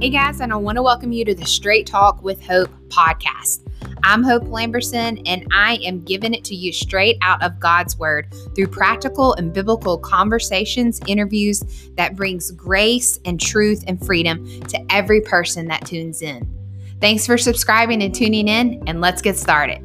Hey guys, and I want to welcome you to the Straight Talk with Hope podcast. I'm Hope Lamberson, and I am giving it to you straight out of God's Word through practical and biblical conversations, interviews that brings grace and truth and freedom to every person that tunes in. Thanks for subscribing and tuning in, and let's get started.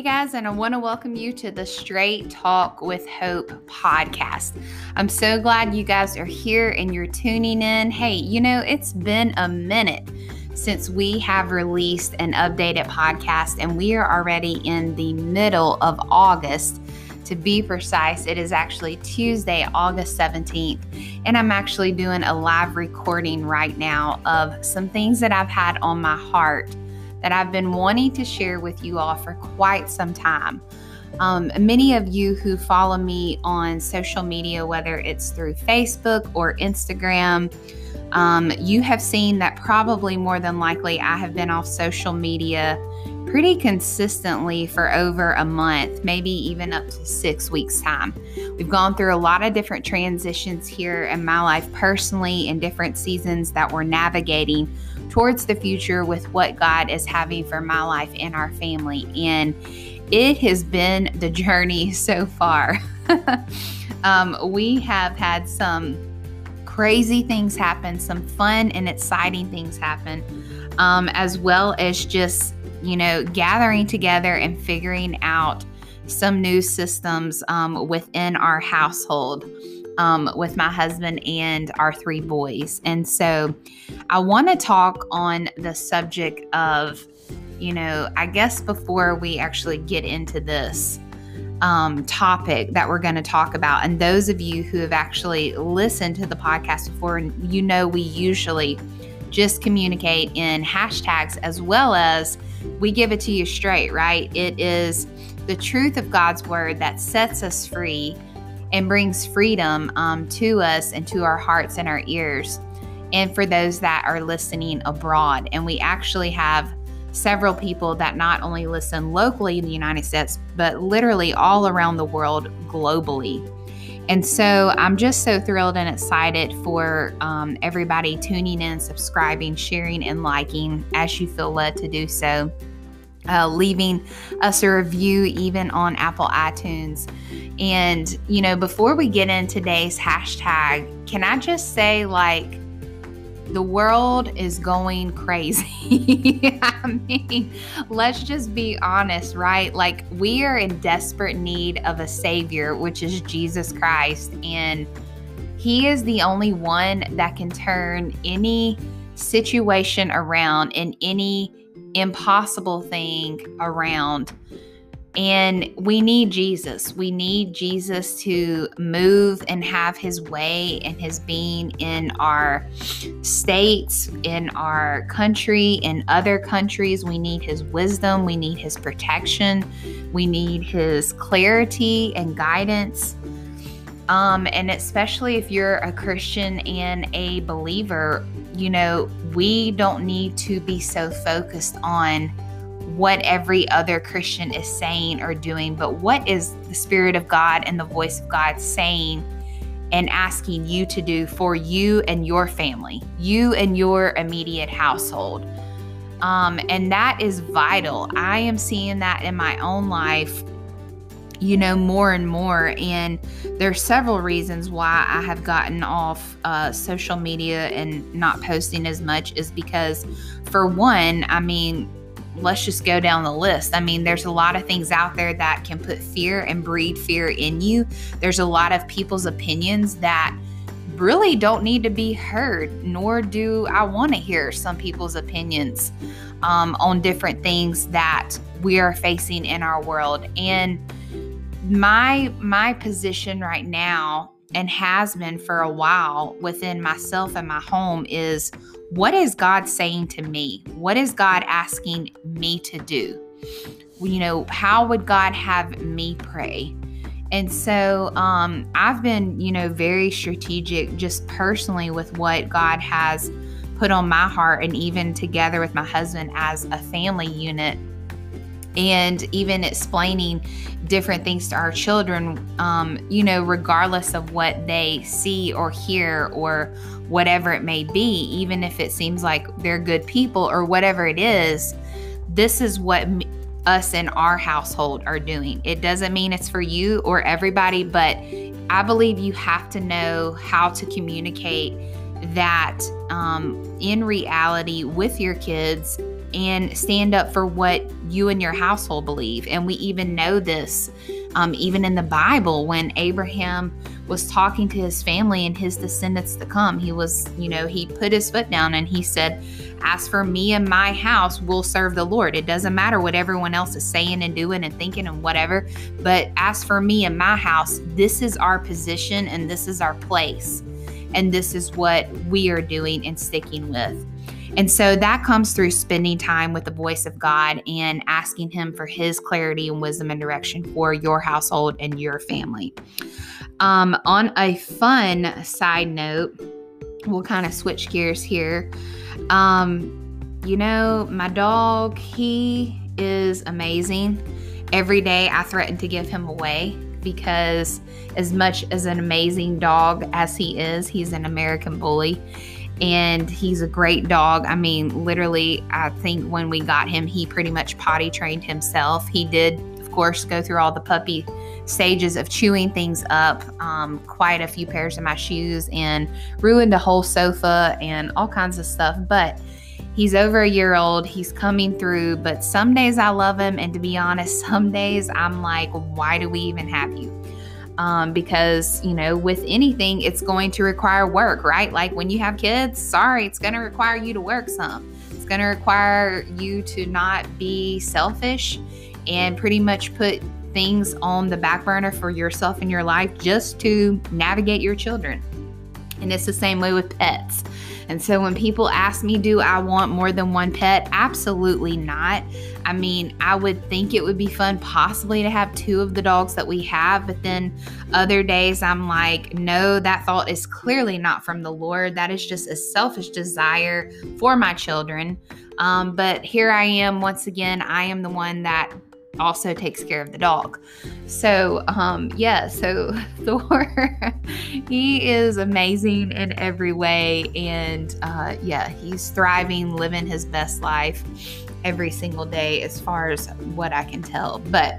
Hey guys, and I want to welcome you to the Straight Talk with Hope podcast. I'm so glad you guys are here and you're tuning in. Hey, you know, it's been a minute since we have released an updated podcast, and we are already in the middle of August. To be precise, it is actually Tuesday, August 17th, and I'm actually doing a live recording right now of some things that I've had on my heart that I've been wanting to share with you all for quite some time. Um, many of you who follow me on social media, whether it's through Facebook or Instagram, um, you have seen that probably more than likely I have been off social media pretty consistently for over a month, maybe even up to six weeks' time. We've gone through a lot of different transitions here in my life personally in different seasons that we're navigating towards the future with what God is having for my life and our family. And it has been the journey so far. um, we have had some crazy things happen, some fun and exciting things happen, um, as well as just, you know, gathering together and figuring out some new systems um, within our household um, with my husband and our three boys. And so I want to talk on the subject of, you know, I guess before we actually get into this um, topic that we're going to talk about, and those of you who have actually listened to the podcast before, you know, we usually just communicate in hashtags as well as we give it to you straight, right? It is the truth of God's word that sets us free and brings freedom um, to us and to our hearts and our ears. And for those that are listening abroad. And we actually have several people that not only listen locally in the United States, but literally all around the world globally. And so I'm just so thrilled and excited for um, everybody tuning in, subscribing, sharing, and liking as you feel led to do so. Uh, leaving us a review even on Apple iTunes. And, you know, before we get in today's hashtag, can I just say, like, the world is going crazy. I mean, let's just be honest, right? Like, we are in desperate need of a Savior, which is Jesus Christ. And He is the only one that can turn any situation around in any impossible thing around. And we need Jesus. We need Jesus to move and have his way and his being in our states, in our country, in other countries. We need his wisdom. We need his protection. We need his clarity and guidance. Um, and especially if you're a Christian and a believer, you know, we don't need to be so focused on what every other Christian is saying or doing, but what is the Spirit of God and the voice of God saying and asking you to do for you and your family, you and your immediate household. Um, and that is vital. I am seeing that in my own life, you know, more and more. And there's several reasons why I have gotten off uh, social media and not posting as much, is because, for one, I mean, let's just go down the list. I mean, there's a lot of things out there that can put fear and breed fear in you. There's a lot of people's opinions that really don't need to be heard, nor do I want to hear some people's opinions um, on different things that we are facing in our world. And my my position right now and has been for a while within myself and my home is what is God saying to me? What is God asking me to do? You know, how would God have me pray? And so um, I've been, you know, very strategic just personally with what God has put on my heart and even together with my husband as a family unit and even explaining different things to our children, um, you know, regardless of what they see or hear or whatever it may be, even if it seems like they're good people or whatever it is, this is what us in our household are doing. It doesn't mean it's for you or everybody, but I believe you have to know how to communicate that um, in reality with your kids and stand up for what you and your household believe. And we even know this um, even in the Bible when Abraham was talking to his family and his descendants to come. He was, you know, he put his foot down and he said, As for me and my house, we'll serve the Lord. It doesn't matter what everyone else is saying and doing and thinking and whatever. But as for me and my house, this is our position and this is our place. And this is what we are doing and sticking with. And so that comes through spending time with the voice of God and asking Him for His clarity and wisdom and direction for your household and your family. Um, on a fun side note, we'll kind of switch gears here. Um, you know, my dog, he is amazing. Every day I threaten to give him away because, as much as an amazing dog as he is, he's an American bully and he's a great dog. I mean, literally, I think when we got him, he pretty much potty trained himself. He did, of course, go through all the puppy stages of chewing things up, um, quite a few pairs of my shoes, and ruined a whole sofa and all kinds of stuff. But he's over a year old. He's coming through. But some days I love him. And to be honest, some days I'm like, why do we even have you? Um, because you know with anything it's going to require work right? Like when you have kids sorry it's going to require you to work some. It's going to require you to not be selfish and pretty much put things on the back burner for yourself and your life just to navigate your children. And it's the same way with pets and so when people ask me, do I want more than one pet? Absolutely not. I mean, I would think it would be fun possibly to have two of the dogs that we have, but then other days I'm like, no, that thought is clearly not from the Lord. That is just a selfish desire for my children. Um, but here I am once again. I am the one that also takes care of the dog. So, um, yeah, so Thor, he is amazing in every way. And uh, yeah, he's thriving, living his best life every single day, as far as what I can tell. But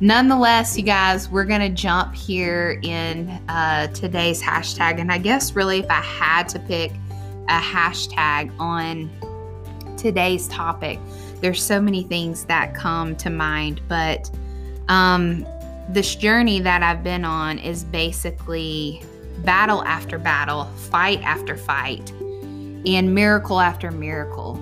nonetheless, you guys, we're going to jump here in uh, today's hashtag. And I guess really, if I had to pick a hashtag on today's topic, there's so many things that come to mind, but um, this journey that I've been on is basically battle after battle, fight after fight, and miracle after miracle.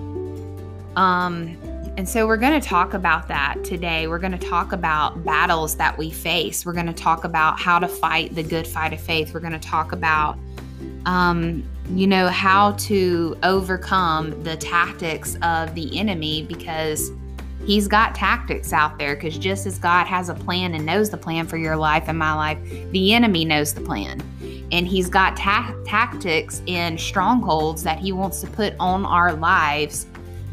Um, and so we're going to talk about that today. We're going to talk about battles that we face. We're going to talk about how to fight the good fight of faith. We're going to talk about um, you know, how to overcome the tactics of the enemy because he's got tactics out there. Because just as God has a plan and knows the plan for your life and my life, the enemy knows the plan. And he's got ta- tactics and strongholds that he wants to put on our lives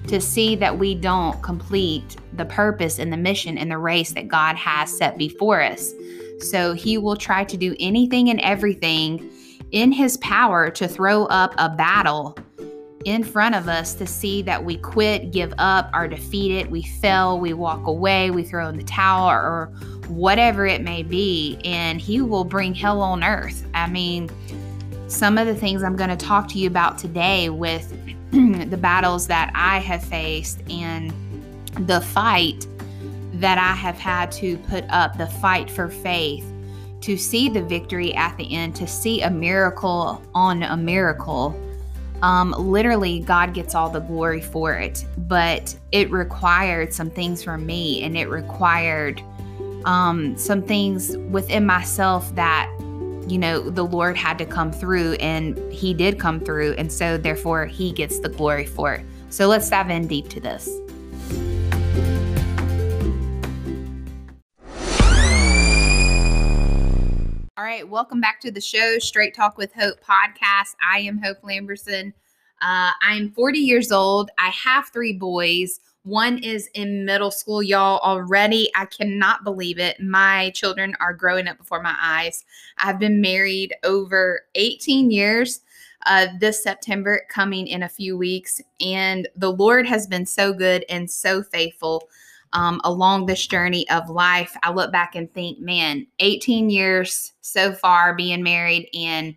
to see that we don't complete the purpose and the mission and the race that God has set before us. So he will try to do anything and everything in his power to throw up a battle in front of us to see that we quit, give up, are defeated, we fail, we walk away, we throw in the towel, or whatever it may be. And he will bring hell on earth. I mean, some of the things I'm going to talk to you about today with the battles that I have faced and the fight that I have had to put up, the fight for faith to see the victory at the end, to see a miracle on a miracle. Um, literally, God gets all the glory for it, but it required some things from me, and it required um, some things within myself that, you know, the Lord had to come through, and He did come through, and so therefore He gets the glory for it. So let's dive in deep to this. Right, welcome back to the show, Straight Talk with Hope podcast. I am Hope Lamberson. Uh, I am 40 years old. I have three boys. One is in middle school, y'all. Already, I cannot believe it. My children are growing up before my eyes. I've been married over 18 years. Uh, this September coming in a few weeks, and the Lord has been so good and so faithful um, along this journey of life. I look back and think, man, 18 years so far being married and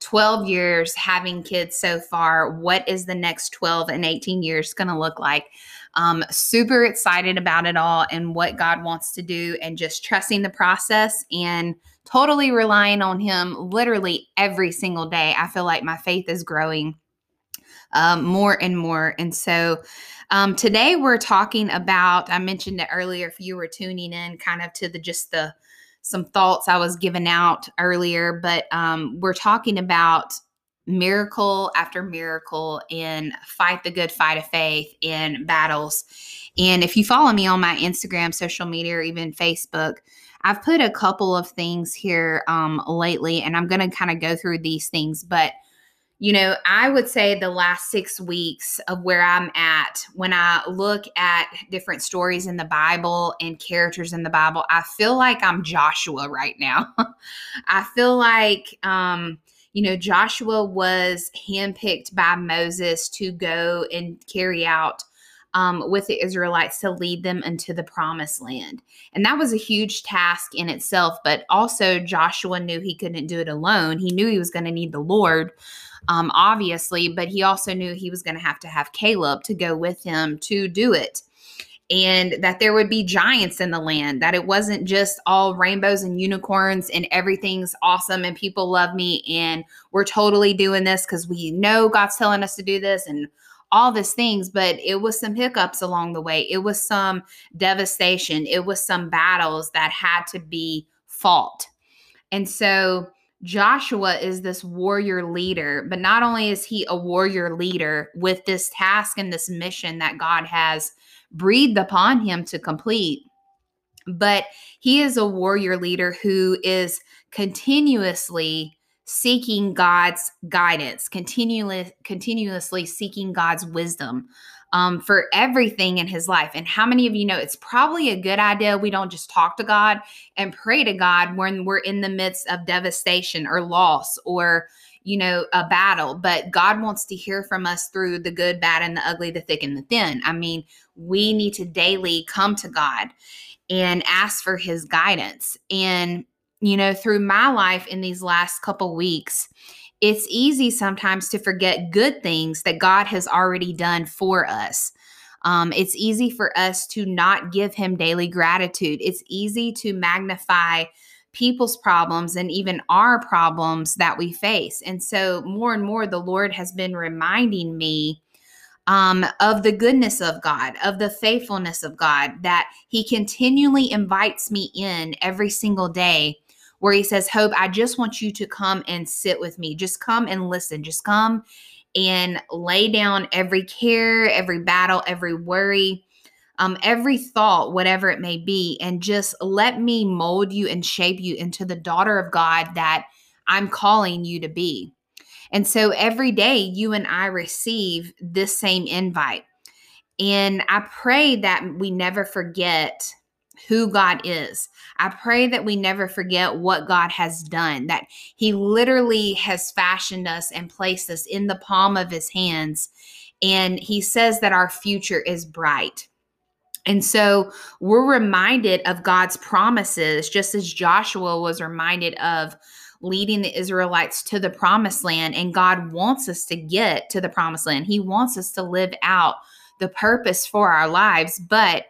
12 years having kids so far. What is the next 12 and 18 years going to look like? Um, super excited about it all and what God wants to do, and just trusting the process and totally relying on Him literally every single day. I feel like my faith is growing um, more and more. And so um, today we're talking about, I mentioned it earlier, if you were tuning in kind of to the just the some thoughts I was giving out earlier, but um, we're talking about miracle after miracle and fight the good fight of faith in battles. And if you follow me on my Instagram, social media, or even Facebook, I've put a couple of things here um, lately, and I'm going to kind of go through these things. But you know, I would say the last six weeks of where I'm at, when I look at different stories in the Bible and characters in the Bible, I feel like I'm Joshua right now. I feel like, um, you know, Joshua was handpicked by Moses to go and carry out um, with the Israelites to lead them into the promised land. And that was a huge task in itself, but also Joshua knew he couldn't do it alone. He knew he was going to need the Lord um, obviously, but he also knew he was going to have to have Caleb to go with him to do it. And that there would be giants in the land, that it wasn't just all rainbows and unicorns and everything's awesome and people love me and we're totally doing this because we know God's telling us to do this and all these things, but it was some hiccups along the way. It was some devastation. It was some battles that had to be fought. And so Joshua is this warrior leader, but not only is he a warrior leader with this task and this mission that God has breathed upon him to complete, but he is a warrior leader who is continuously seeking God's guidance, continually continuously seeking God's wisdom um, for everything in his life. And how many of you know it's probably a good idea we don't just talk to God and pray to God when we're in the midst of devastation or loss or you know, a battle, but God wants to hear from us through the good, bad, and the ugly, the thick, and the thin. I mean, we need to daily come to God and ask for his guidance. And, you know, through my life in these last couple weeks, it's easy sometimes to forget good things that God has already done for us. Um, it's easy for us to not give Him daily gratitude. It's easy to magnify people's problems and even our problems that we face. And so, more and more, the Lord has been reminding me um, of the goodness of God, of the faithfulness of God, that He continually invites me in every single day where he says, Hope, I just want you to come and sit with me. Just come and listen. Just come and lay down every care, every battle, every worry, um, every thought, whatever it may be, and just let me mold you and shape you into the daughter of God that I'm calling you to be. And so every day you and I receive this same invite. And I pray that we never forget who God is. I pray that we never forget what God has done, that He literally has fashioned us and placed us in the palm of His hands. And He says that our future is bright. And so we're reminded of God's promises, just as Joshua was reminded of leading the Israelites to the promised land. And God wants us to get to the promised land, He wants us to live out the purpose for our lives. But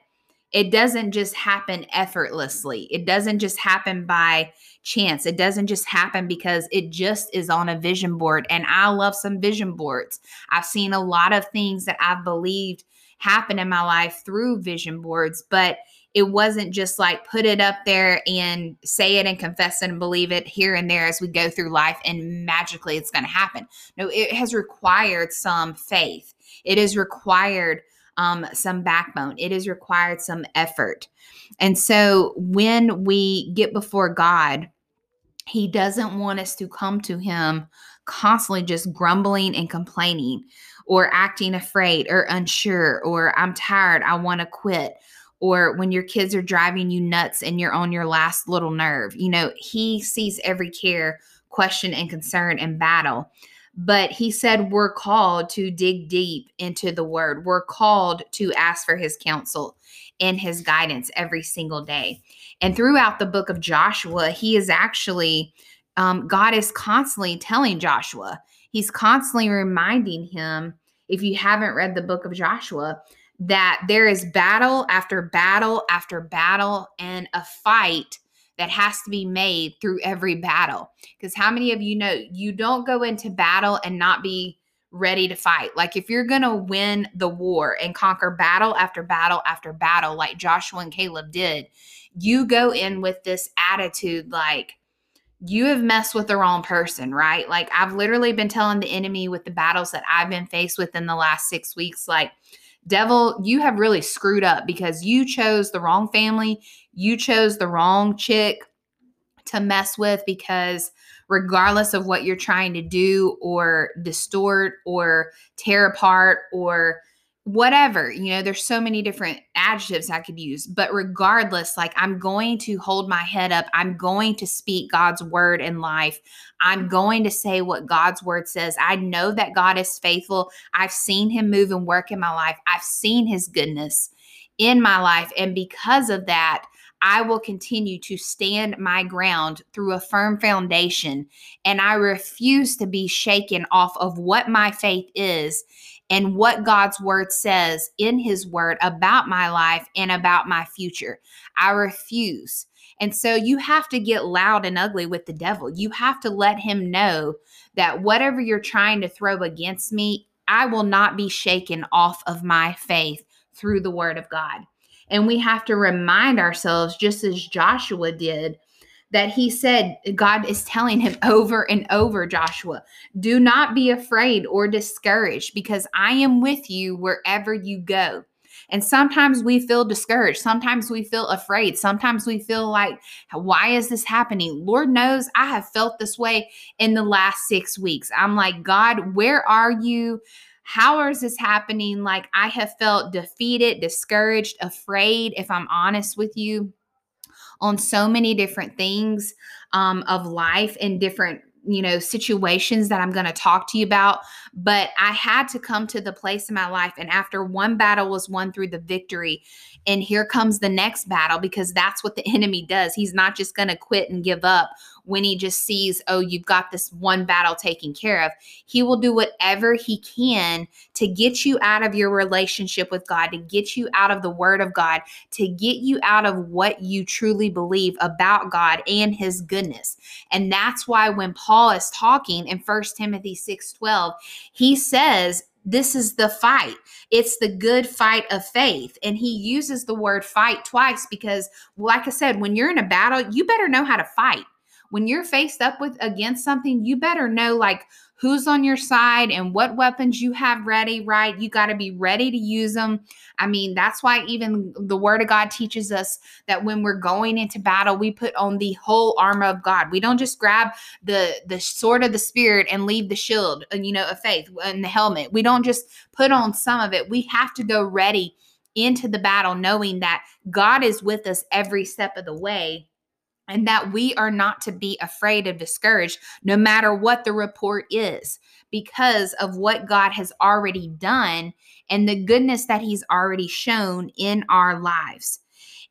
it doesn't just happen effortlessly. It doesn't just happen by chance. It doesn't just happen because it just is on a vision board. And I love some vision boards. I've seen a lot of things that I've believed happen in my life through vision boards, but it wasn't just like put it up there and say it and confess it and believe it here and there as we go through life and magically it's going to happen. No, it has required some faith. It has required um, some backbone. It has required some effort. And so when we get before God, He doesn't want us to come to Him constantly just grumbling and complaining or acting afraid or unsure or I'm tired, I want to quit or when your kids are driving you nuts and you're on your last little nerve. You know, he sees every care, question, and concern and battle. But he said, We're called to dig deep into the word. We're called to ask for his counsel and his guidance every single day. And throughout the book of Joshua, he is actually, um, God is constantly telling Joshua, he's constantly reminding him, if you haven't read the book of Joshua, that there is battle after battle after battle and a fight that has to be made through every battle. Because how many of you know you don't go into battle and not be ready to fight? Like if you're going to win the war and conquer battle after battle after battle, like Joshua and Caleb did, you go in with this attitude like, you have messed with the wrong person, right? Like, I've literally been telling the enemy with the battles that I've been faced with in the last six weeks, like, devil, you have really screwed up because you chose the wrong family. You chose the wrong chick to mess with because regardless of what you're trying to do or distort or tear apart or whatever you know there's so many different adjectives i could use but regardless like i'm going to hold my head up i'm going to speak god's word in life i'm going to say what god's word says i know that god is faithful i've seen him move and work in my life i've seen his goodness in my life and because of that I will continue to stand my ground through a firm foundation, and I refuse to be shaken off of what my faith is and what God's word says in his word about my life and about my future. I refuse. And so you have to get loud and ugly with the devil. You have to let him know that whatever you're trying to throw against me, I will not be shaken off of my faith through the word of God. And we have to remind ourselves, just as Joshua did, that he said, God is telling him over and over, Joshua, do not be afraid or discouraged because I am with you wherever you go. And sometimes we feel discouraged. Sometimes we feel afraid. Sometimes we feel like, why is this happening? Lord knows I have felt this way in the last six weeks. I'm like, God, where are you? How is this happening? Like, I have felt defeated, discouraged, afraid, if I'm honest with you on so many different things um, of life and different you know situations that i'm going to talk to you about but i had to come to the place in my life and after one battle was won through the victory and here comes the next battle because that's what the enemy does he's not just going to quit and give up when he just sees, oh, you've got this one battle taken care of. He will do whatever he can to get you out of your relationship with God, to get you out of the word of God, to get you out of what you truly believe about God and his goodness. And that's why when Paul is talking in First Timothy 6 12, he says, this is the fight. It's the good fight of faith. And he uses the word fight twice because, like I said, when you're in a battle, you better know how to fight when you're faced up with against something, you better know like who's on your side and what weapons you have ready, right? You got to be ready to use them. I mean, that's why even the word of God teaches us that when we're going into battle, we put on the whole armor of God. We don't just grab the the sword of the spirit and leave the shield, uh, you know, of faith and the helmet. We don't just put on some of it. We have to go ready into the battle knowing that God is with us every step of the way and that we are not to be afraid of discouraged no matter what the report is because of what God has already done and the goodness that he's already shown in our lives.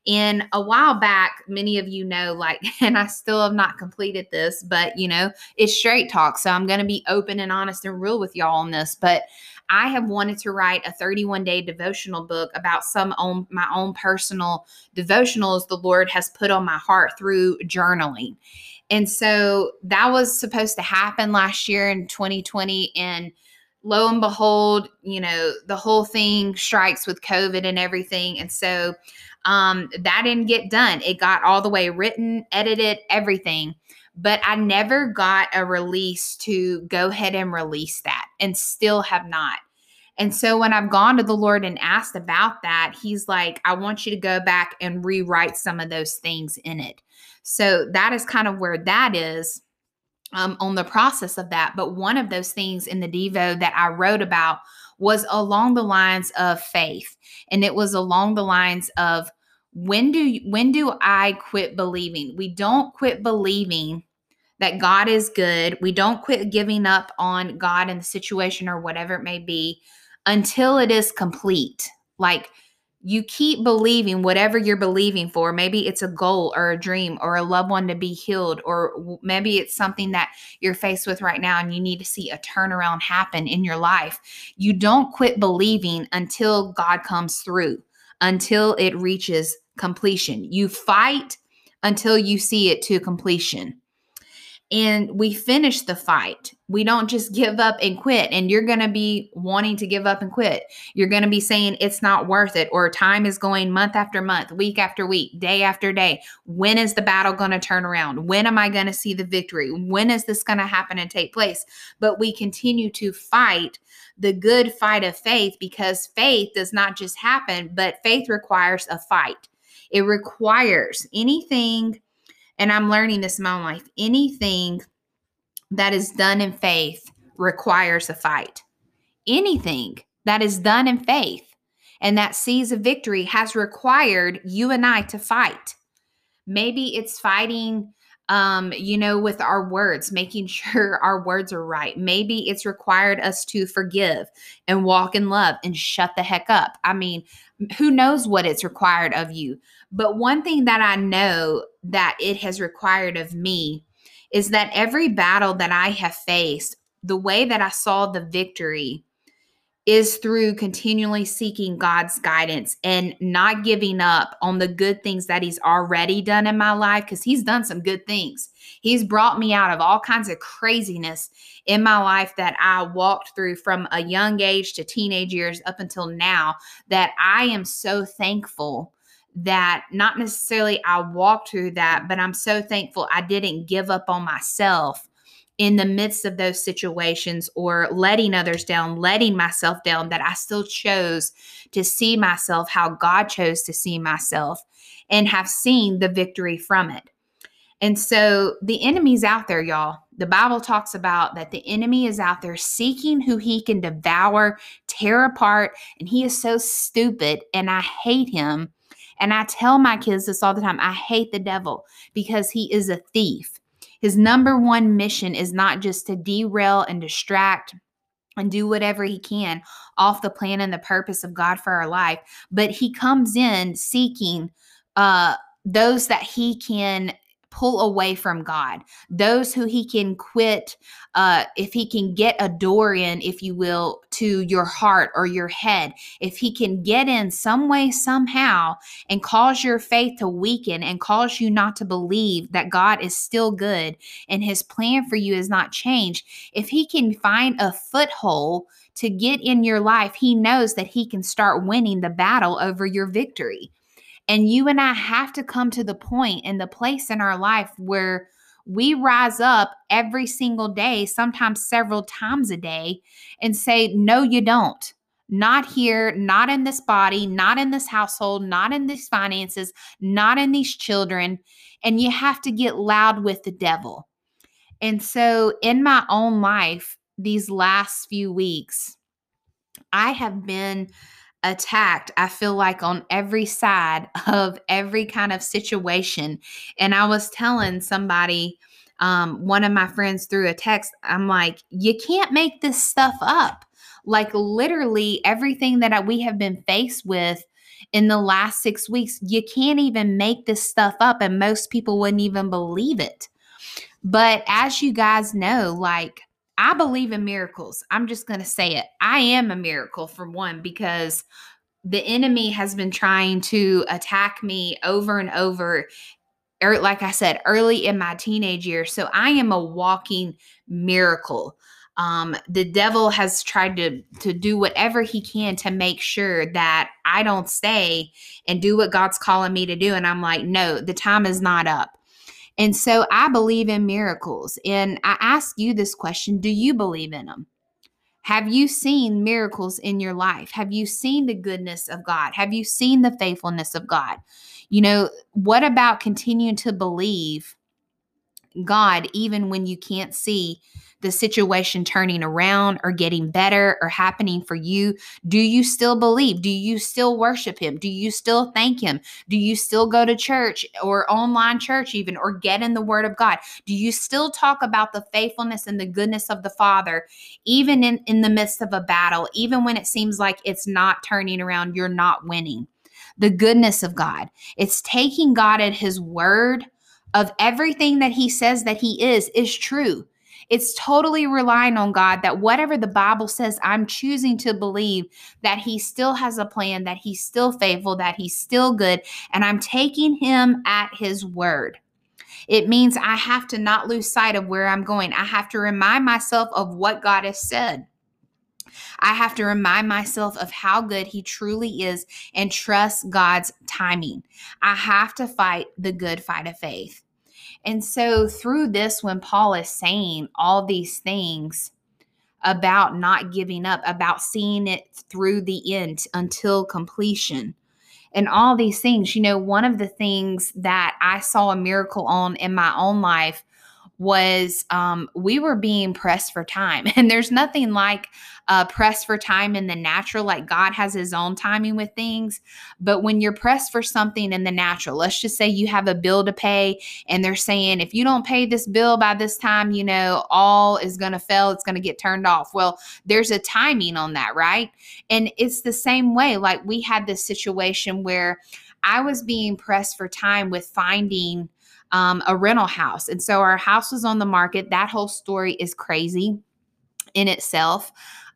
And a while back, many of you know, like, and I still have not completed this, but you know, it's straight talk. So I'm going to be open and honest and real with y'all on this. But I have wanted to write a 31 day devotional book about some own my own personal devotionals the Lord has put on my heart through journaling. And so that was supposed to happen last year in 2020 and lo and behold, you know, the whole thing strikes with COVID and everything. And so um, that didn't get done. It got all the way written, edited, everything but I never got a release to go ahead and release that and still have not. And so when I've gone to the Lord and asked about that, He's like, I want you to go back and rewrite some of those things in it. So that is kind of where that is um, on the process of that. But one of those things in the Devo that I wrote about was along the lines of faith. And it was along the lines of when do when do I quit believing? We don't quit believing that God is good. We don't quit giving up on God and the situation or whatever it may be until it is complete. Like you keep believing whatever you're believing for. Maybe it's a goal or a dream or a loved one to be healed, or maybe it's something that you're faced with right now and you need to see a turnaround happen in your life. You don't quit believing until God comes through, until it reaches completion. You fight until you see it to completion and we finish the fight. We don't just give up and quit. And you're going to be wanting to give up and quit. You're going to be saying it's not worth it, or time is going month after month, week after week, day after day. When is the battle going to turn around? When am I going to see the victory? When is this going to happen and take place? But we continue to fight the good fight of faith because faith does not just happen, but faith requires a fight. It requires anything and I'm learning this in my own life anything that is done in faith requires a fight. Anything that is done in faith and that sees a victory has required you and I to fight. Maybe it's fighting um, you know, with our words, making sure our words are right. Maybe it's required us to forgive and walk in love and shut the heck up. I mean, who knows what it's required of you? But one thing that I know that it has required of me is that every battle that I have faced, the way that I saw the victory is through continually seeking God's guidance and not giving up on the good things that He's already done in my life because He's done some good things. He's brought me out of all kinds of craziness in my life that I walked through from a young age to teenage years up until now that I am so thankful that not necessarily I walked through that, but I'm so thankful I didn't give up on myself in the midst of those situations or letting others down, letting myself down, that I still chose to see myself how God chose to see myself and have seen the victory from it. And so the enemy's out there, y'all. The Bible talks about that the enemy is out there seeking who he can devour, tear apart, and he is so stupid, and I hate him and I tell my kids this all the time I hate the devil because he is a thief. His number one mission is not just to derail and distract and do whatever he can off the plan and the purpose of God for our life, but he comes in seeking uh those that he can pull away from God, those who he can quit, uh, if he can get a door in, if you will, to your heart or your head, if he can get in some way, somehow, and cause your faith to weaken and cause you not to believe that God is still good and his plan for you is not changed, if he can find a foothold to get in your life, he knows that he can start winning the battle over your victory. And you and I have to come to the point and the place in our life where we rise up every single day, sometimes several times a day, and say, No, you don't. Not here, not in this body, not in this household, not in these finances, not in these children. And you have to get loud with the devil. And so, in my own life, these last few weeks, I have been attacked, I feel like on every side of every kind of situation. And I was telling somebody, um, one of my friends through a text, I'm like, you can't make this stuff up. Like, literally, everything that we have been faced with in the last six weeks, you can't even make this stuff up. And most people wouldn't even believe it. But as you guys know, like, I believe in miracles. I'm just going to say it. I am a miracle for one because the enemy has been trying to attack me over and over er, like I said early in my teenage years. So I am a walking miracle. Um, the devil has tried to to do whatever he can to make sure that I don't stay and do what God's calling me to do. And I'm like, no, the time is not up. And so I believe in miracles. And I ask you this question Do you believe in them? Have you seen miracles in your life? Have you seen the goodness of God? Have you seen the faithfulness of God? You know, what about continuing to believe God even when you can't see the situation turning around or getting better or happening for you? Do you still believe? Do you still worship Him? Do you still thank Him? Do you still go to church or online church, even, or get in the Word of God? Do you still talk about the faithfulness and the goodness of the Father, even in, in the midst of a battle, even when it seems like it's not turning around, you're not winning? The goodness of God. It's taking God at His word of everything that He says that He is, is true. It's totally relying on God that whatever the Bible says, I'm choosing to believe that He still has a plan, that He's still faithful, that He's still good, and I'm taking Him at His word. It means I have to not lose sight of where I'm going. I have to remind myself of what God has said. I have to remind myself of how good He truly is and trust God's timing. I have to fight the good fight of faith. And so, through this, when Paul is saying all these things about not giving up, about seeing it through the end until completion, and all these things, you know, one of the things that I saw a miracle on in my own life was um, we were being pressed for time. And there's nothing like uh, pressed for time in the natural, like God has his own timing with things. But when you're pressed for something in the natural, let's just say you have a bill to pay and they're saying, if you don't pay this bill by this time, you know, all is going to fail, it's going to get turned off. Well, there's a timing on that, right? And it's the same way. Like we had this situation where I was being pressed for time with finding um, a rental house. And so our house was on the market. That whole story is crazy in itself.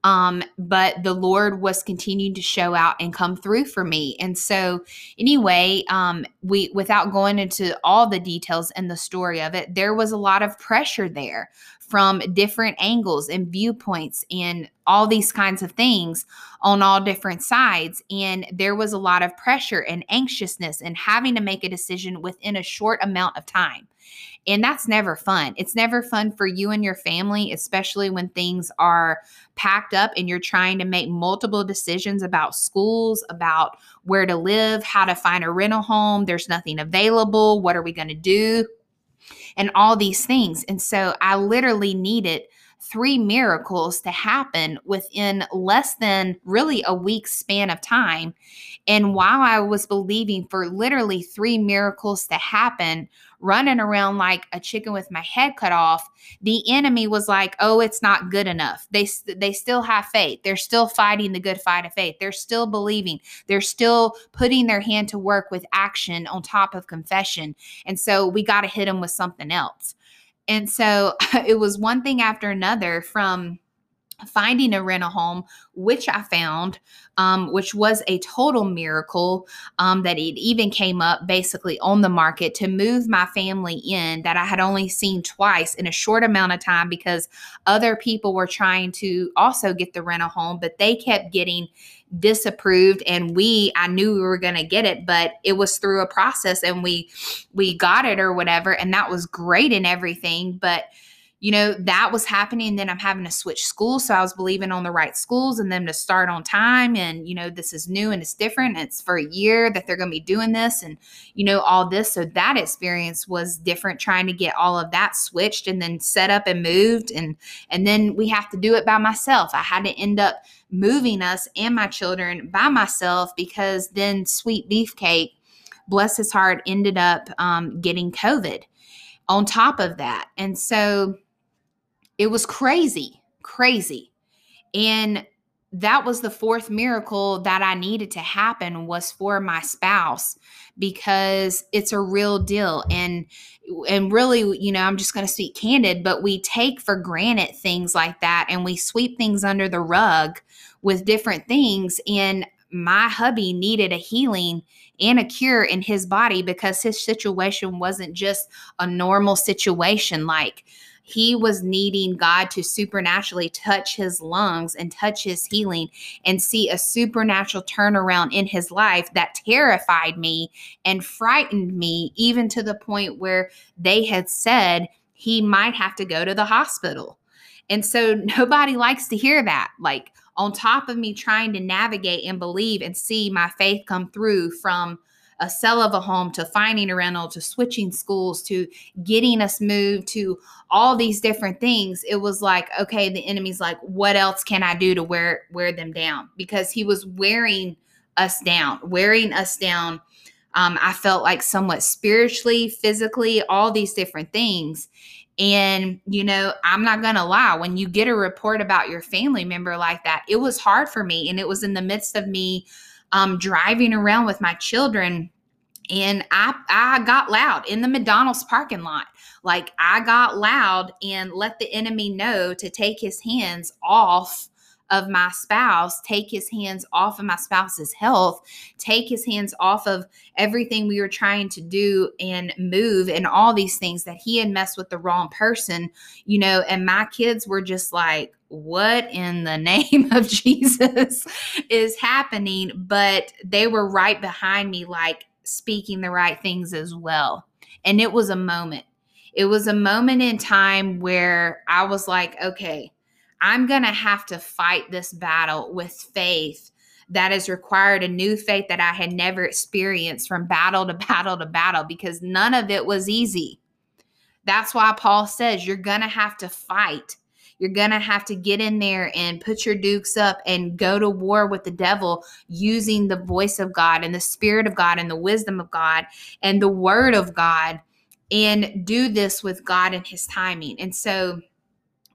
Um, but the Lord was continuing to show out and come through for me. And so, anyway, um, we without going into all the details and the story of it, there was a lot of pressure there from different angles and viewpoints and all these kinds of things on all different sides. And there was a lot of pressure and anxiousness and having to make a decision within a short amount of time. And that's never fun. It's never fun for you and your family, especially when things are packed up and you're trying to make multiple decisions about schools, about where to live, how to find a rental home. There's nothing available. What are we going to do? And all these things. And so I literally needed three miracles to happen within less than really a week's span of time. And while I was believing for literally three miracles to happen, running around like a chicken with my head cut off, the enemy was like, "Oh, it's not good enough." They they still have faith. They're still fighting the good fight of faith. They're still believing. They're still putting their hand to work with action on top of confession. And so we got to hit them with something else. And so it was one thing after another from finding a rental home, which I found, um, which was a total miracle um, that it even came up basically on the market to move my family in that I had only seen twice in a short amount of time because other people were trying to also get the rental home, but they kept getting disapproved and we I knew we were going to get it but it was through a process and we we got it or whatever and that was great and everything but you know, that was happening. Then I'm having to switch schools. So I was believing on the right schools and them to start on time. And, you know, this is new and it's different. it's for a year that they're going to be doing this and, you know, all this. So that experience was different trying to get all of that switched and then set up and moved. And, and then we have to do it by myself. I had to end up moving us and my children by myself because then Sweet Beefcake, bless his heart, ended up um, getting COVID on top of that. And so, it was crazy, crazy. And that was the fourth miracle that I needed to happen was for my spouse because it's a real deal. And and really you know I'm just going to speak candid but we take for granted things like that and we sweep things under the rug with different things. And my hubby needed a healing and a cure in his body because his situation wasn't just a normal situation. Like he was needing God to supernaturally touch his lungs and touch his healing and see a supernatural turnaround in his life that terrified me and frightened me, even to the point where they had said he might have to go to the hospital. And so nobody likes to hear that. Like, on top of me trying to navigate and believe and see my faith come through from a sell of a home to finding a rental to switching schools to getting us moved to all these different things it was like okay the enemy's like what else can i do to wear wear them down because he was wearing us down wearing us down um, i felt like somewhat spiritually physically all these different things and, you know, I'm not going to lie, when you get a report about your family member like that, it was hard for me. And it was in the midst of me um, driving around with my children. And I, I got loud in the McDonald's parking lot. Like I got loud and let the enemy know to take his hands off of my spouse, take his hands off of my spouse's health, take his hands off of everything we were trying to do and move and all these things that he had messed with the wrong person, you know, and my kids were just like, what in the name of Jesus is happening? But they were right behind me, like speaking the right things as well. And it was a moment. It was a moment in time where I was like, okay, I'm going to have to fight this battle with faith that has required a new faith that I had never experienced from battle to battle to battle because none of it was easy. That's why Paul says you're going to have to fight. You're going to have to get in there and put your dukes up and go to war with the devil using the voice of God and the Spirit of God and the wisdom of God and the Word of God and do this with God and His timing. And so,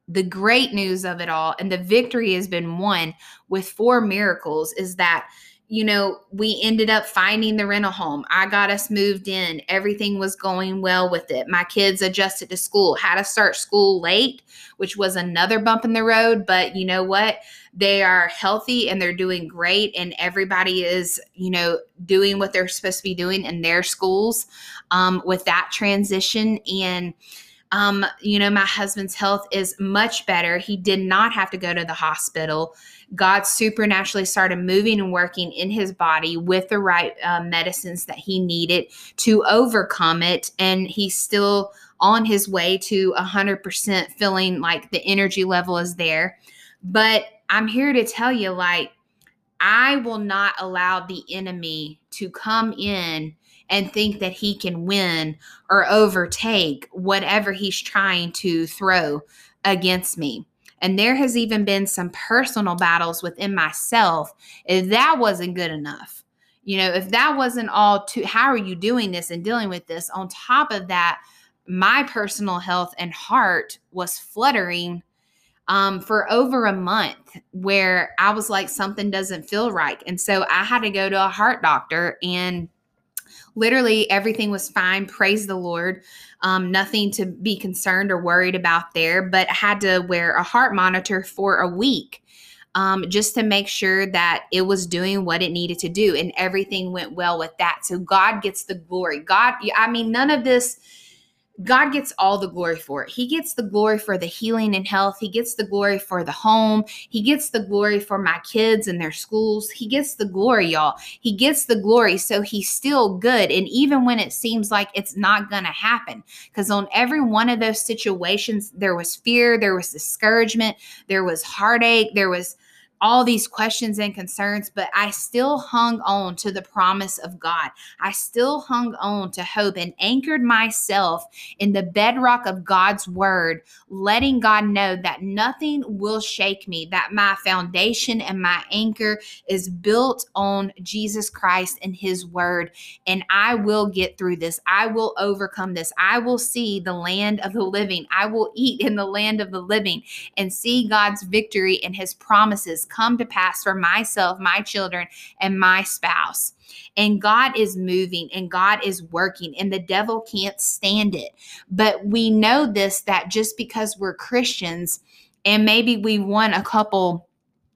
the great news of it all and the victory has been won with four miracles is that you know we ended up finding the rental home. I got us moved in. Everything was going well with it. My kids adjusted to school. Had to start school late which was another bump in the road but you know what? They are healthy and they're doing great and everybody is you know doing what they're supposed to be doing in their schools um, with that transition. And um, you know, my husband's health is much better. He did not have to go to the hospital. God supernaturally started moving and working in his body with the right uh, medicines that he needed to overcome it. And he's still on his way to 100% feeling like the energy level is there. But I'm here to tell you, like, I will not allow the enemy to come in and think that he can win or overtake whatever he's trying to throw against me. And there has even been some personal battles within myself. If that wasn't good enough, you know, if that wasn't all too, how are you doing this and dealing with this? On top of that, my personal health and heart was fluttering um, for over a month where I was like, something doesn't feel right. And so I had to go to a heart doctor and literally everything was fine. Praise the Lord. Um, nothing to be concerned or worried about there, but I had to wear a heart monitor for a week. Um, just to make sure that it was doing what it needed to do and everything went well with that. So God gets the glory. God, I mean, none of this God gets all the glory for it. He gets the glory for the healing and health. He gets the glory for the home. He gets the glory for my kids and their schools. He gets the glory, y'all. He gets the glory. So he's still good. And even when it seems like it's not going to happen, because on every one of those situations, there was fear, there was discouragement, there was heartache, there was all these questions and concerns, but I still hung on to the promise of God. I still hung on to hope and anchored myself in the bedrock of God's word, letting God know that nothing will shake me, that my foundation and my anchor is built on Jesus Christ and his word. And I will get through this. I will overcome this. I will see the land of the living. I will eat in the land of the living and see God's victory and his promises come to pass for myself, my children, and my spouse. And God is moving and God is working, and the devil can't stand it. But we know this that just because we're Christians and maybe we won a couple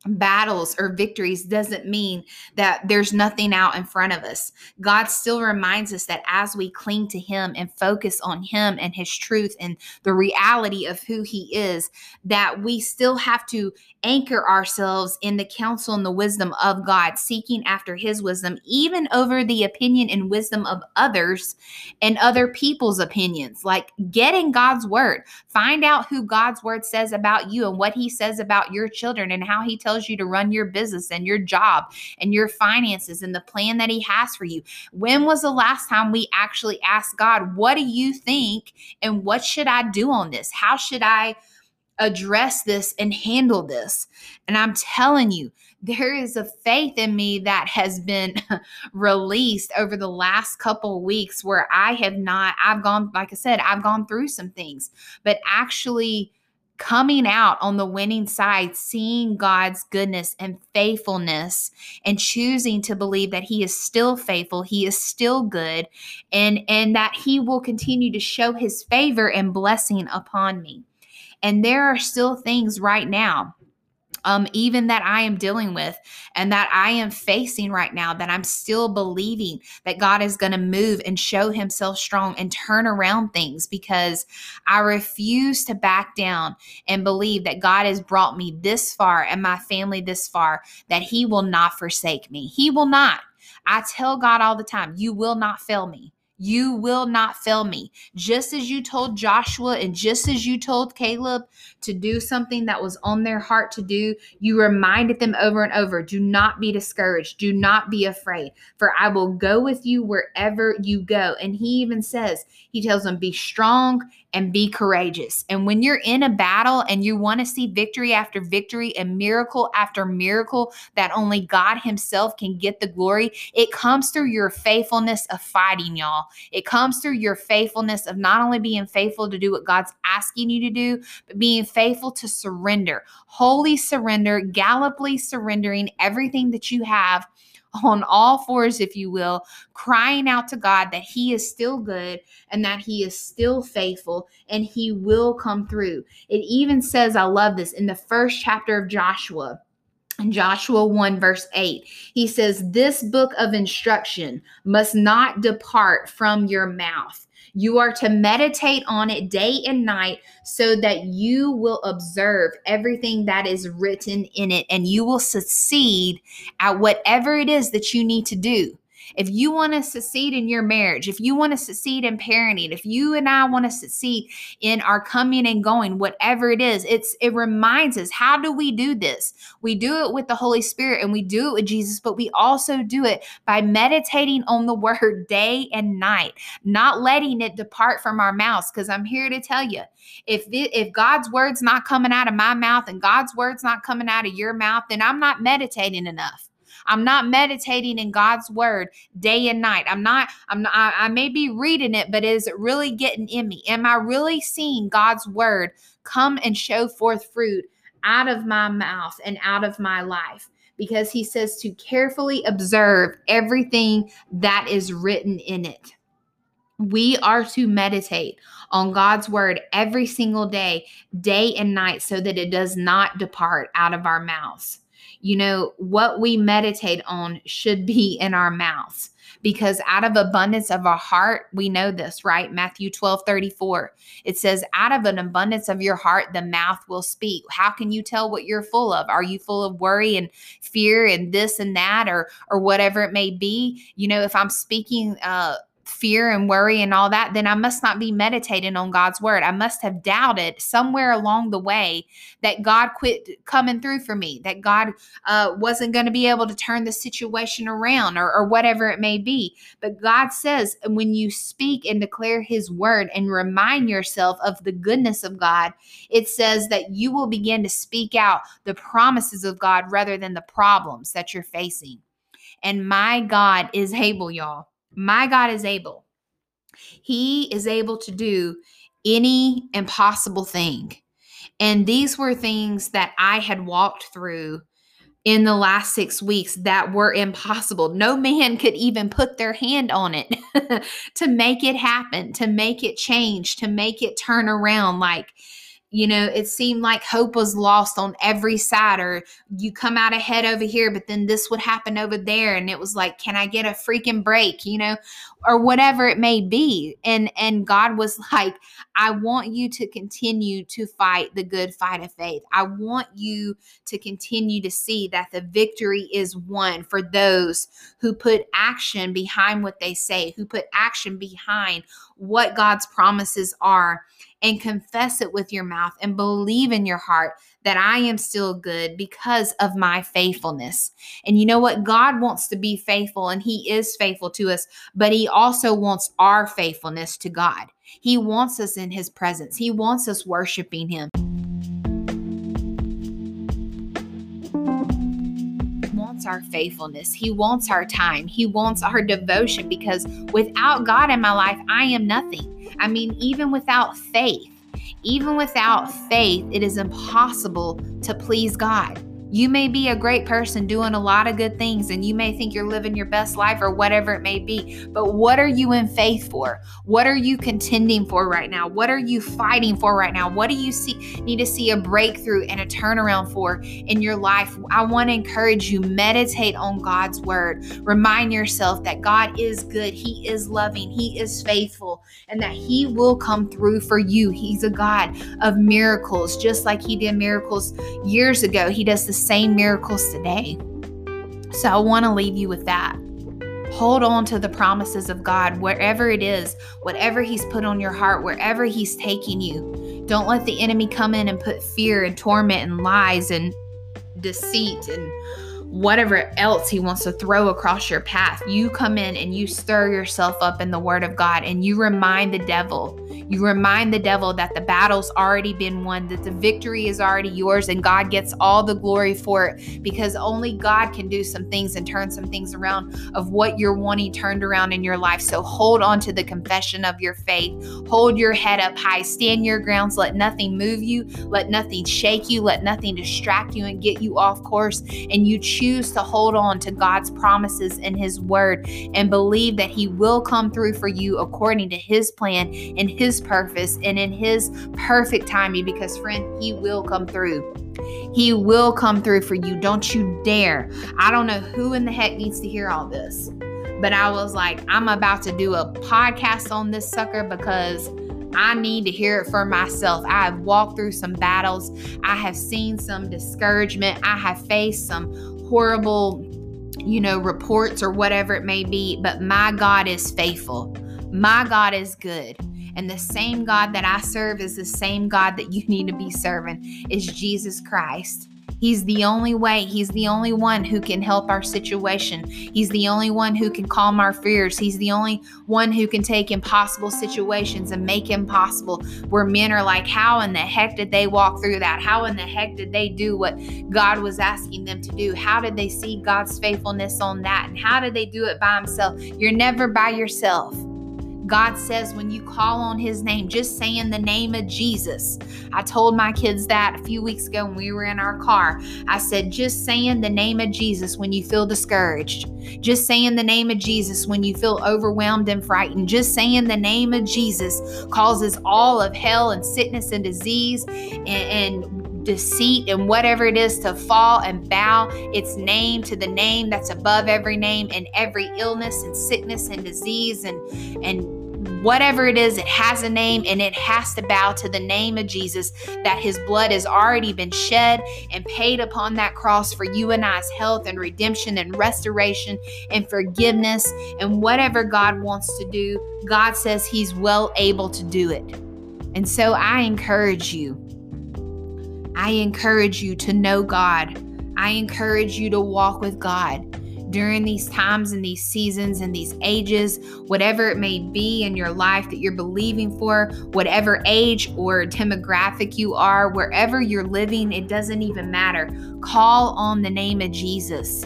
battles or victories doesn't mean that there's nothing out in front of us. God still reminds us that as we cling to Him and focus on Him and His truth and the reality of who He is, that we still have to anchor ourselves in the counsel and the wisdom of God, seeking after His wisdom, even over the opinion and wisdom of others and other people's opinions. Like get in God's Word, find out who God's Word says about you and what He says about your children and how He tells tells you to run your business and your job and your finances and the plan that He has for you. When was the last time we actually asked God, What do you think? And what should I do on this? How should I? address this and handle this. And I'm telling you, there is a faith in me that has been released over the last couple weeks where I have not, I've gone, like I said, I've gone through some things, but actually coming out on the winning side, seeing God's goodness and faithfulness and choosing to believe that he is still faithful, he is still good and and that he will continue to show his favor and blessing upon me. And there are still things right now um, even that I am dealing with and that I am facing right now, that I'm still believing that God is going to move and show himself strong and turn around things because I refuse to back down and believe that God has brought me this far and my family this far, that he will not forsake me. He will not. I tell God all the time, You will not fail me. You will not fail me. Just as you told Joshua and just as you told Caleb to do something that was on their heart to do, you reminded them over and over do not be discouraged. Do not be afraid, for I will go with you wherever you go. And he even says, He tells them, be strong and be courageous. And when you're in a battle and you want to see victory after victory and miracle after miracle that only God Himself can get the glory, it comes through your faithfulness of fighting, y'all. It comes through your faithfulness of not only being faithful to do what God's asking you to do, but being faithful to surrender, wholly surrender, gallantly surrendering everything that you have on all fours, if you will, crying out to God that He is still good and that He is still faithful and He will come through. It even says, I love this, in the first chapter of Joshua. In Joshua 1, verse 8, he says, This book of instruction must not depart from your mouth you are to meditate on it day and night so that you will observe everything that is written in it and you will succeed at whatever it is that you need to do. If you want to succeed in your marriage, if you want to succeed in parenting, if you and I want to succeed in our coming and going, whatever it is, it's it reminds us how do we do this? We do it with the Holy Spirit and we do it with Jesus, but we also do it by meditating on the word day and night, not letting it depart from our mouths because I'm here to tell you, if the, if God's word's not coming out of my mouth and God's word's not coming out of your mouth, then I'm not meditating enough. I'm not meditating in God's word day and night. I'm not, I'm not, I, I may be reading it, but is it really getting in me? Am I really seeing God's word come and show forth fruit out of my mouth and out of my life? Because he says to carefully observe everything that is written in it. We are to meditate on God's word every single day, day and night, so that it does not depart out of our mouths you know, what we meditate on should be in our mouths because out of abundance of our heart, we know this, right? Matthew 12 34. It says, out of an abundance of your heart, the mouth will speak. How can you tell what you're full of? Are you full of worry and fear and this and that or or whatever it may be? You know, if I'm speaking uh fear and worry and all that, then I must not be meditating on God's word. I must have doubted somewhere along the way that God quit coming through for me, that God uh, wasn't going to be able to turn the situation around or, or whatever it may be. But God says when you speak and declare his word and remind yourself of the goodness of God, it says that you will begin to speak out the promises of God rather than the problems that you're facing. And my God is able, y'all my God is able. He is able to do any impossible thing. And these were things that I had walked through in the last six weeks that were impossible. No man could even put their hand on it to make it happen, to make it change, to make it turn around. Like, you know, it seemed like hope was lost on every side, or you come out ahead over here, but then this would happen over there. And it was like, can I get a freaking break, you know, or whatever it may be. And and God was like, I want you to continue to fight the good fight of faith. I want you to continue to see that the victory is won for those who put action behind what they say, who put action behind what God's promises are and confess it with your mouth and believe in your heart that I am still good because of my faithfulness. And you know what? God wants to be faithful and He is faithful to us, but He also wants our faithfulness to God. He wants us in His presence, He wants us worshiping Him. wants our faithfulness. He wants our time. He wants our devotion because without God in my life, I am nothing. I mean, even without faith, even without faith, it is impossible to please God. You may be a great person doing a lot of good things and you may think you're living your best life or whatever it may be. But what are you in faith for? What are you contending for right now? What are you fighting for right now? What do you see need to see a breakthrough and a turnaround for in your life? I want to encourage you meditate on God's word. Remind yourself that God is good, he is loving, he is faithful, and that he will come through for you. He's a God of miracles just like he did miracles years ago. He does the same miracles today. So I want to leave you with that. Hold on to the promises of God wherever it is, whatever He's put on your heart, wherever He's taking you. Don't let the enemy come in and put fear and torment and lies and deceit and whatever else he wants to throw across your path. You come in and you stir yourself up in the word of God and you remind the devil. You remind the devil that the battle's already been won, that the victory is already yours, and God gets all the glory for it because only God can do some things and turn some things around of what you're wanting turned around in your life. So hold on to the confession of your faith. Hold your head up high. Stand your grounds. Let nothing move you. Let nothing shake you. Let nothing distract you and get you off course. And you choose choose to hold on to God's promises and His word and believe that He will come through for you according to His plan and His purpose and in His perfect timing, because, friend, He will come through. He will come through for you. Don't you dare. I don't know who in the heck needs to hear all this, but I was like, I'm about to do a podcast on this sucker because. I need to hear it for myself. I have walked through some battles. I have seen some discouragement. I have faced some horrible, you know, reports or whatever it may be, but my God is faithful. My God is good. And the same God that I serve is the same God that you need to be serving is Jesus Christ. He's the only way. He's the only one who can help our situation. He's the only one who can calm our fears. He's the only one who can take impossible situations and make them possible. Where men are like, How in the heck did they walk through that? How in the heck did they do what God was asking them to do? How did they see God's faithfulness on that? And how did they do it by themselves? You're never by yourself. God says when you call on his name, just saying the name of Jesus. I told my kids that a few weeks ago when we were in our car. I said, just saying the name of Jesus when you feel discouraged. Just saying the name of Jesus when you feel overwhelmed and frightened. Just saying the name of Jesus causes all of hell and sickness and disease and, and deceit and whatever it is to fall and bow its name to the name that's above every name and every illness and sickness and disease and and whatever it is it has a name and it has to bow to the name of Jesus that his blood has already been shed and paid upon that cross for you and I's health and redemption and restoration and forgiveness and whatever God wants to do. God says he's well able to do it. And so I encourage you I encourage you to know God. I encourage you to walk with God during these times and these seasons and these ages, whatever it may be in your life that you're believing for, whatever age or demographic you are, wherever you're living, it doesn't even matter. Call on the name of Jesus.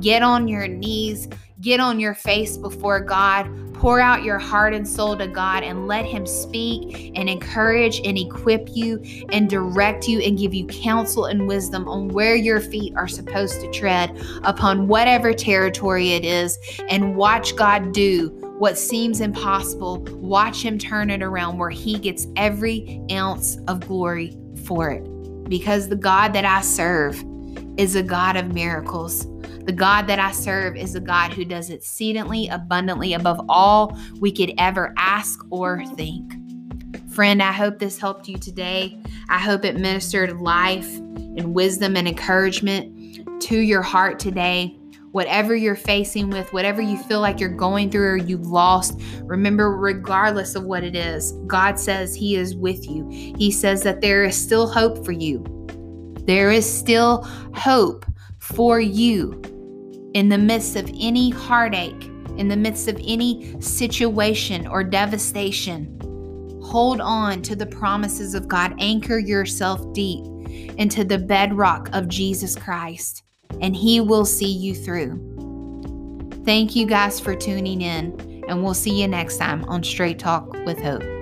Get on your knees, get on your face before God, Pour out your heart and soul to God and let Him speak and encourage and equip you and direct you and give you counsel and wisdom on where your feet are supposed to tread upon whatever territory it is. And watch God do what seems impossible. Watch Him turn it around where He gets every ounce of glory for it. Because the God that I serve is a God of miracles. The God that I serve is a God who does exceedingly abundantly above all we could ever ask or think. Friend, I hope this helped you today. I hope it ministered life and wisdom and encouragement to your heart today. whatever you're facing with, whatever you feel like you're going through or you've lost, remember, regardless of what it is, God says He is with you. He says that there is still hope for you. There is still hope for you in the midst of any heartache, in the midst of any situation or devastation. Hold on to the promises of God. Anchor yourself deep into the bedrock of Jesus Christ, and He will see you through. Thank you guys for tuning in, and we'll see you next time on Straight Talk with Hope.